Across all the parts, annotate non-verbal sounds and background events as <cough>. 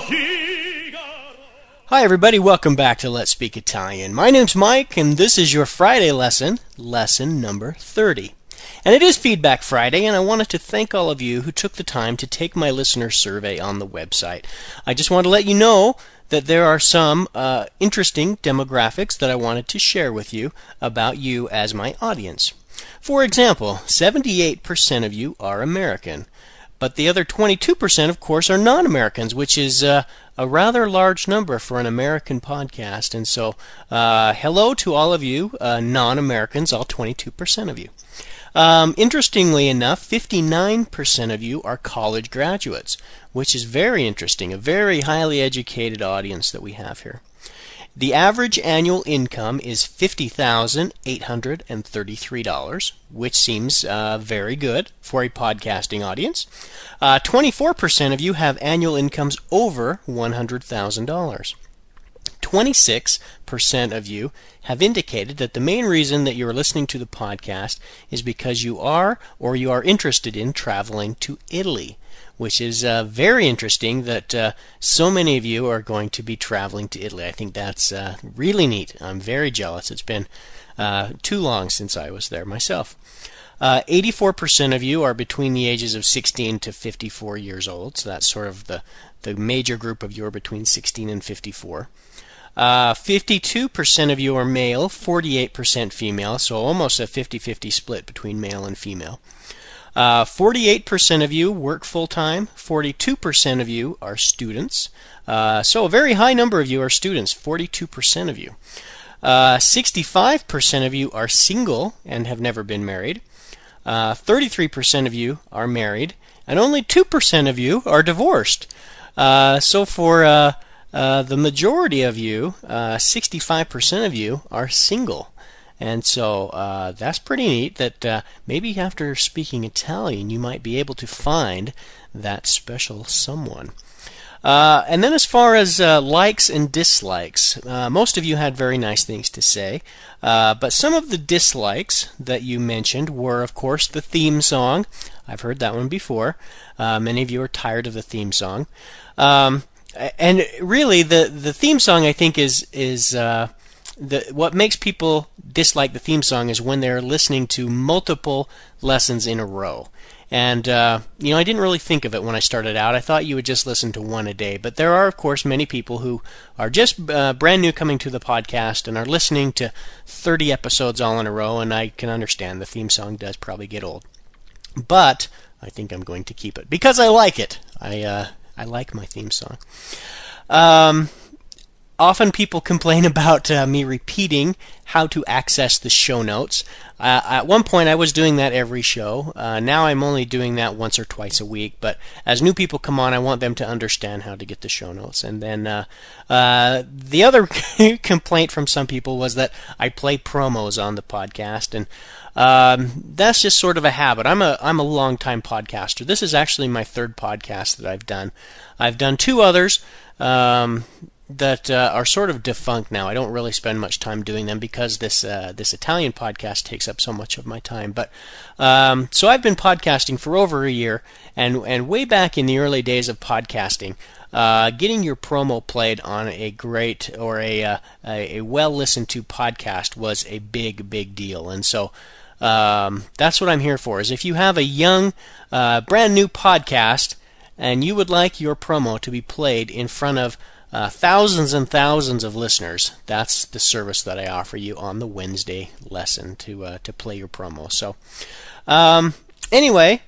Figaro. Hi, everybody. Welcome back to Let's Speak Italian. My name's Mike, and this is your Friday lesson, lesson number 30. And it is Feedback Friday, and I wanted to thank all of you who took the time to take my listener survey on the website. I just want to let you know that there are some uh, interesting demographics that I wanted to share with you about you as my audience. For example, 78% of you are American, but the other 22%, of course, are non Americans, which is uh, a rather large number for an American podcast. And so, uh, hello to all of you uh, non Americans, all 22% of you. Um, interestingly enough, 59% of you are college graduates, which is very interesting, a very highly educated audience that we have here. The average annual income is $50,833, which seems uh, very good for a podcasting audience. Uh, 24% of you have annual incomes over $100,000. 26% of you have indicated that the main reason that you are listening to the podcast is because you are or you are interested in traveling to Italy, which is uh, very interesting that uh, so many of you are going to be traveling to Italy. I think that's uh, really neat. I'm very jealous. It's been uh, too long since I was there myself. Uh, 84% of you are between the ages of 16 to 54 years old, so that's sort of the, the major group of you are between 16 and 54. Uh, 52% of you are male, 48% female, so almost a 50 50 split between male and female. Uh, 48% of you work full time, 42% of you are students. Uh, so a very high number of you are students, 42% of you. Uh, 65% of you are single and have never been married. 33% uh, of you are married, and only 2% of you are divorced. Uh, so for uh, the majority of you, uh, 65% of you, are single. And so uh, that's pretty neat that uh, maybe after speaking Italian, you might be able to find that special someone. Uh, and then, as far as likes and dislikes, most of you had very nice things to say. But some of the dislikes that you mentioned were, of course, the theme song. I've heard that one before. many of you are tired of the theme song. Um, and really the the theme song I think is is uh, the what makes people dislike the theme song is when they're listening to multiple lessons in a row. And uh, you know, I didn't really think of it when I started out. I thought you would just listen to one a day, but there are, of course, many people who are just uh, brand new coming to the podcast and are listening to 30 episodes all in a row. And I can understand the theme song does probably get old, but I think I'm going to keep it because I like it. I uh, I like my theme song. Um, often people complain <laughs> about uh, me repeating how to access the show notes. Uh, at one point, I was doing that every show. Uh, now I'm only doing that once or twice a week. But as new people come on, I want them to understand how to get the show notes. And then uh, uh, the other <laughs> complaint from some people was that I play promos on the podcast, and um, that's just sort of a habit. I'm a I'm a long time podcaster. This is actually my third podcast that I've done. I've done two others. Um, that uh, are sort of defunct now. I don't really spend much time doing them because this uh, this Italian podcast takes up so much of my time. But um, so I've been podcasting for over a year, and and way back in the early days of podcasting, uh, getting your promo played on a great or a uh, a, well listened to podcast was a big big deal, and so. Um, that's what I'm here for. Is if you have a young, uh, brand new podcast, and you would like your promo to be played in front of uh, thousands and thousands of listeners. That's the service that I offer you on the Wednesday lesson to uh, to play your promo. So, um, anyway,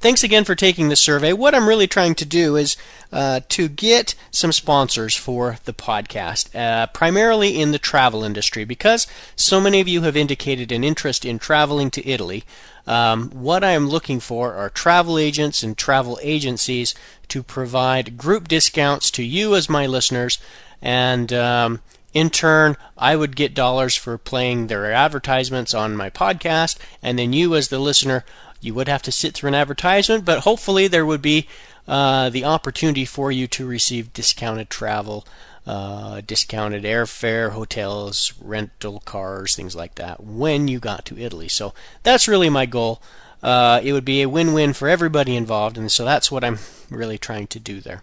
thanks again for taking the survey. What I'm really trying to do is uh, to get some sponsors for the podcast, uh, primarily in the travel industry, because so many of you have indicated an interest in traveling to Italy. Um, what I am looking for are travel agents and travel agencies to provide group discounts to you as my listeners, and um, in turn, I would get dollars for playing their advertisements on my podcast, and then you, as the listener, you would have to sit through an advertisement, but hopefully there would be uh, the opportunity for you to receive discounted travel uh, discounted airfare, hotels, rental cars, things like that when you got to Italy. So that's really my goal. Uh, it would be a win win for everybody involved, and so that's what I'm really trying to do there.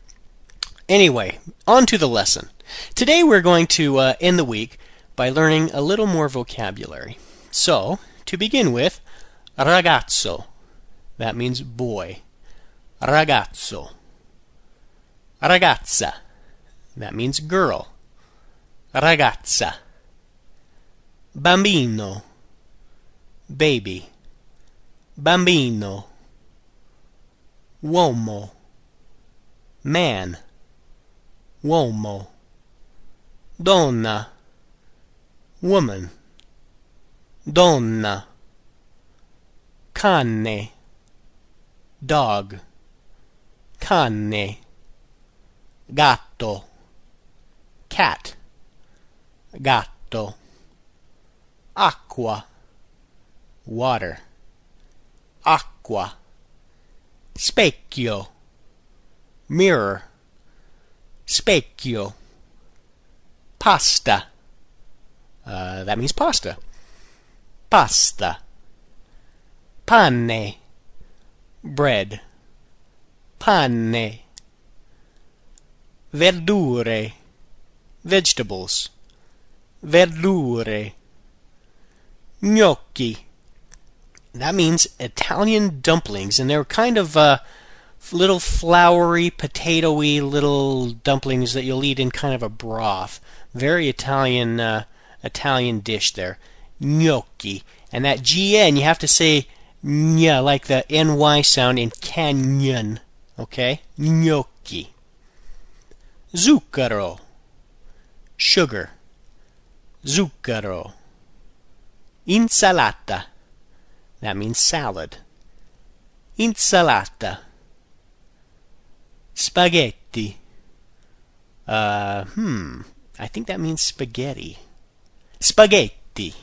Anyway, on to the lesson. Today we're going to uh, end the week by learning a little more vocabulary. So, to begin with, ragazzo. That means boy. Ragazzo. Ragazza. That means girl. Ragazza. Bambino. Baby. Bambino. Uomo. Man. Uomo. Donna. Woman. Donna. Cane. Dog. Cane. Gatto. Cat. Gatto. Acqua. Water. Acqua. Specchio. Mirror. Specchio. Pasta. Uh, that means pasta. Pasta. Pane. Bread. Pane. Verdure. Vegetables. Verdure. Gnocchi. That means Italian dumplings, and they're kind of uh, little floury, potatoy little dumplings that you'll eat in kind of a broth. Very Italian, uh, Italian dish there. Gnocchi, and that gn you have to say nya like the ny sound in canyon. Okay, gnocchi. Zucchero. Sugar. Zucchero. Insalata. That means salad. Insalata. Spaghetti. Uh, hmm. I think that means spaghetti. Spaghetti.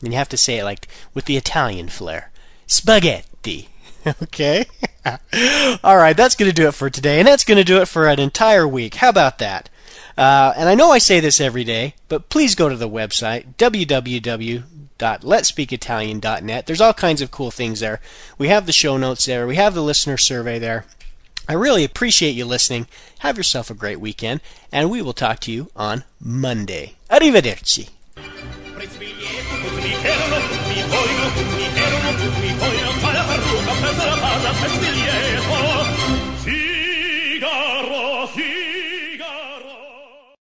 And you have to say it like with the Italian flair. Spaghetti. <laughs> okay? <laughs> All right, that's going to do it for today, and that's going to do it for an entire week. How about that? Uh, and I know I say this every day, but please go to the website www.letspeakitalian.net. There's all kinds of cool things there. We have the show notes there. We have the listener survey there. I really appreciate you listening. Have yourself a great weekend, and we will talk to you on Monday. Arrivederci.